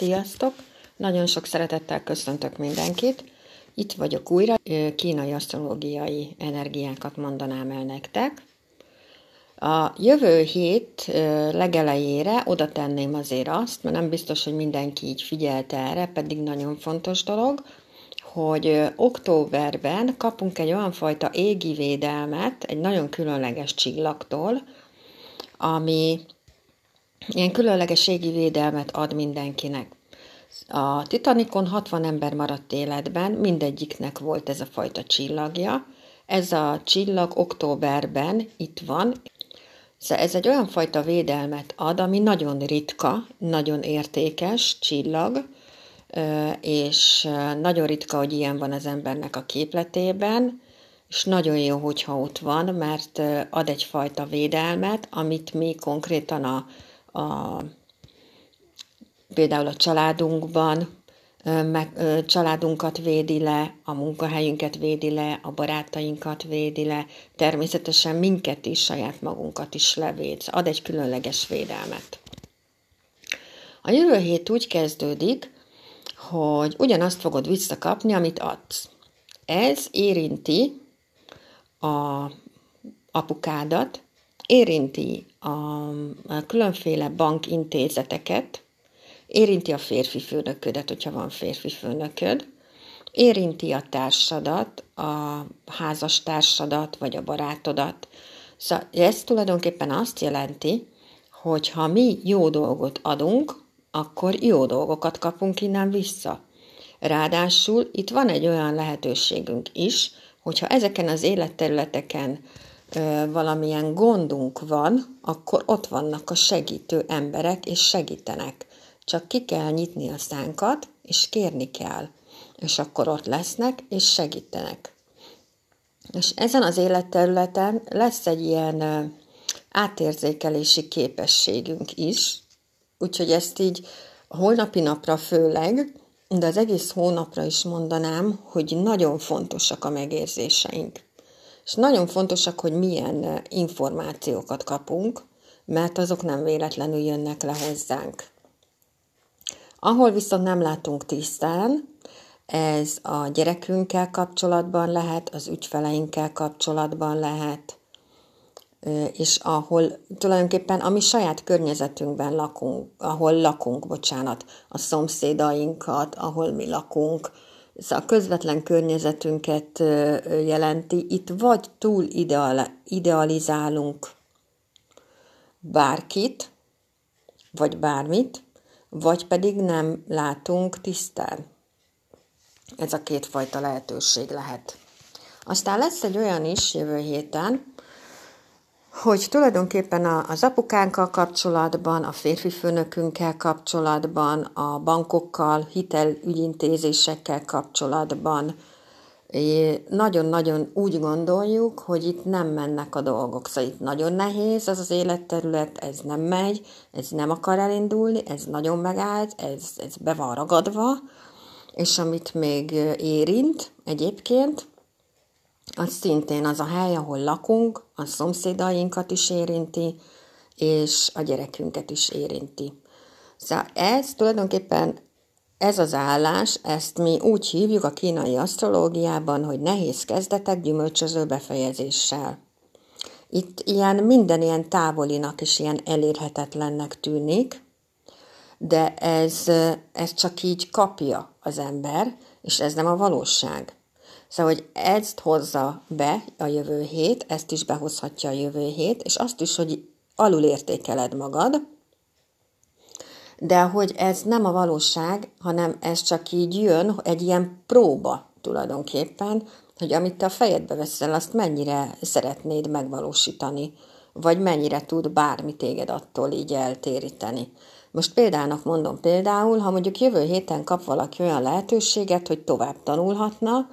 Sziasztok! Nagyon sok szeretettel köszöntök mindenkit. Itt vagyok újra, kínai asztrológiai energiákat mondanám el nektek. A jövő hét legelejére oda tenném azért azt, mert nem biztos, hogy mindenki így figyelte erre, pedig nagyon fontos dolog, hogy októberben kapunk egy olyan fajta égi védelmet egy nagyon különleges csillagtól, ami ilyen különleges égi védelmet ad mindenkinek. A Titanicon 60 ember maradt életben, mindegyiknek volt ez a fajta csillagja. Ez a csillag októberben itt van. Szóval ez egy olyan fajta védelmet ad, ami nagyon ritka, nagyon értékes csillag, és nagyon ritka, hogy ilyen van az embernek a képletében, és nagyon jó, hogyha ott van, mert ad egyfajta védelmet, amit mi konkrétan a, a például a családunkban, meg, családunkat védi le, a munkahelyünket védi le, a barátainkat védi le, természetesen minket is, saját magunkat is levéd, ad egy különleges védelmet. A jövő hét úgy kezdődik, hogy ugyanazt fogod visszakapni, amit adsz. Ez érinti a apukádat, érinti a, a különféle bankintézeteket, érinti a férfi főnöködet, hogyha van férfi főnököd, érinti a társadat, a házas társadat, vagy a barátodat. Szóval ez tulajdonképpen azt jelenti, hogy ha mi jó dolgot adunk, akkor jó dolgokat kapunk innen vissza. Ráadásul itt van egy olyan lehetőségünk is, hogyha ezeken az életterületeken ö, valamilyen gondunk van, akkor ott vannak a segítő emberek, és segítenek. Csak ki kell nyitni a szánkat, és kérni kell. És akkor ott lesznek, és segítenek. És ezen az életterületen lesz egy ilyen átérzékelési képességünk is, úgyhogy ezt így a holnapi napra főleg, de az egész hónapra is mondanám, hogy nagyon fontosak a megérzéseink. És nagyon fontosak, hogy milyen információkat kapunk, mert azok nem véletlenül jönnek le hozzánk. Ahol viszont nem látunk tisztán, ez a gyerekünkkel kapcsolatban lehet, az ügyfeleinkkel kapcsolatban lehet, és ahol tulajdonképpen a mi saját környezetünkben lakunk, ahol lakunk, bocsánat, a szomszédainkat, ahol mi lakunk, szóval a közvetlen környezetünket jelenti, itt vagy túl idealizálunk bárkit, vagy bármit, vagy pedig nem látunk tisztán. Ez a kétfajta lehetőség lehet. Aztán lesz egy olyan is jövő héten, hogy tulajdonképpen az apukánkkal kapcsolatban, a férfi főnökünkkel kapcsolatban, a bankokkal, hitelügyintézésekkel kapcsolatban nagyon-nagyon úgy gondoljuk, hogy itt nem mennek a dolgok. Szóval itt nagyon nehéz az az életterület, ez nem megy, ez nem akar elindulni, ez nagyon megállt, ez, ez be van ragadva, és amit még érint egyébként, az szintén az a hely, ahol lakunk, a szomszédainkat is érinti, és a gyerekünket is érinti. Szóval ez tulajdonképpen ez az állás, ezt mi úgy hívjuk a kínai asztrológiában, hogy nehéz kezdetek gyümölcsöző befejezéssel. Itt ilyen minden ilyen távolinak és ilyen elérhetetlennek tűnik, de ez, ez csak így kapja az ember, és ez nem a valóság. Szóval, hogy ezt hozza be a jövő hét, ezt is behozhatja a jövő hét, és azt is, hogy alul értékeled magad, de hogy ez nem a valóság, hanem ez csak így jön, egy ilyen próba tulajdonképpen, hogy amit te a fejedbe veszel, azt mennyire szeretnéd megvalósítani, vagy mennyire tud bármi téged attól így eltéríteni. Most példának mondom például, ha mondjuk jövő héten kap valaki olyan lehetőséget, hogy tovább tanulhatna,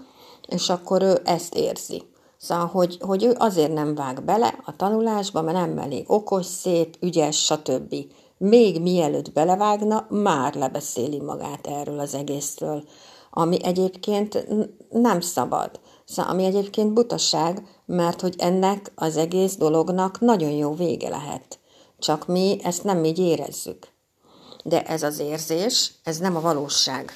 és akkor ő ezt érzi. Szóval, hogy, hogy ő azért nem vág bele a tanulásba, mert nem elég okos, szép, ügyes, stb. Még mielőtt belevágna, már lebeszéli magát erről az egészről, ami egyébként nem szabad. Szóval, ami egyébként butaság, mert hogy ennek az egész dolognak nagyon jó vége lehet. Csak mi ezt nem így érezzük. de ez az érzés, ez nem a valóság.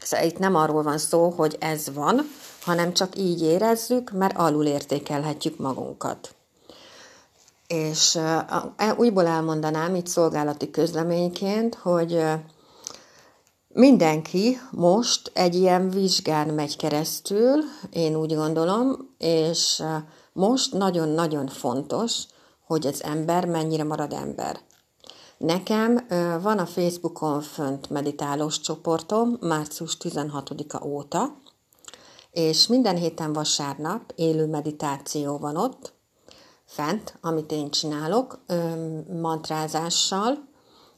Szóval itt nem arról van szó, hogy ez van, hanem csak így érezzük, mert alul értékelhetjük magunkat. És e, újból elmondanám itt szolgálati közleményként, hogy mindenki most egy ilyen vizsgán megy keresztül, én úgy gondolom, és most nagyon-nagyon fontos, hogy az ember mennyire marad ember. Nekem van a Facebookon fönt meditálós csoportom március 16-a óta, és minden héten vasárnap élő meditáció van ott, fent, amit én csinálok, mantrázással,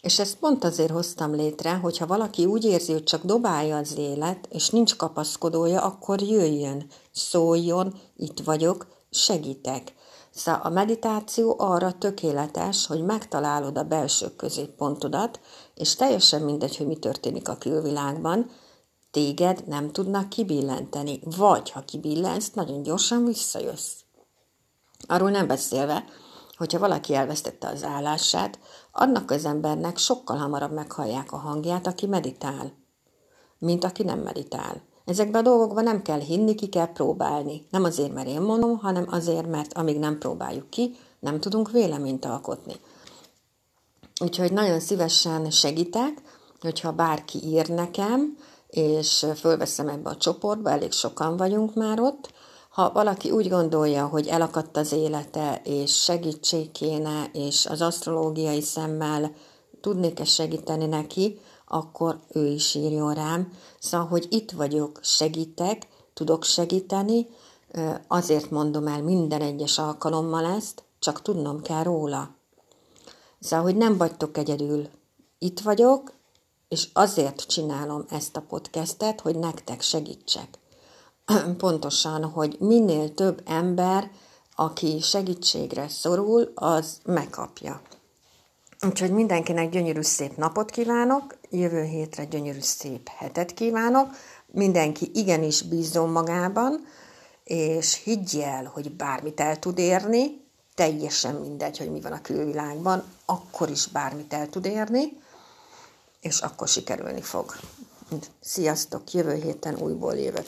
és ezt pont azért hoztam létre, hogyha valaki úgy érzi, hogy csak dobálja az élet, és nincs kapaszkodója, akkor jöjjön, szóljon, itt vagyok, segítek. Szóval a meditáció arra tökéletes, hogy megtalálod a belső középpontodat, és teljesen mindegy, hogy mi történik a külvilágban, téged nem tudnak kibillenteni, vagy ha kibillensz, nagyon gyorsan visszajössz. Arról nem beszélve, hogyha valaki elvesztette az állását, annak az embernek sokkal hamarabb meghallják a hangját, aki meditál, mint aki nem meditál. Ezekben a dolgokban nem kell hinni, ki kell próbálni. Nem azért, mert én mondom, hanem azért, mert amíg nem próbáljuk ki, nem tudunk véleményt alkotni. Úgyhogy nagyon szívesen segítek, hogyha bárki ír nekem, és fölveszem ebbe a csoportba, elég sokan vagyunk már ott, ha valaki úgy gondolja, hogy elakadt az élete, és segítség kéne, és az asztrológiai szemmel tudnék-e segíteni neki, akkor ő is írjon rám. Szóval, hogy itt vagyok, segítek, tudok segíteni, azért mondom el minden egyes alkalommal ezt, csak tudnom kell róla. Szóval, hogy nem vagytok egyedül. Itt vagyok, és azért csinálom ezt a podcastet, hogy nektek segítsek. Pontosan, hogy minél több ember, aki segítségre szorul, az megkapja. Úgyhogy mindenkinek gyönyörű szép napot kívánok, jövő hétre gyönyörű szép hetet kívánok, mindenki igenis bízzon magában, és higgy el, hogy bármit el tud érni, teljesen mindegy, hogy mi van a külvilágban, akkor is bármit el tud érni, és akkor sikerülni fog. Sziasztok, jövő héten újból jövök.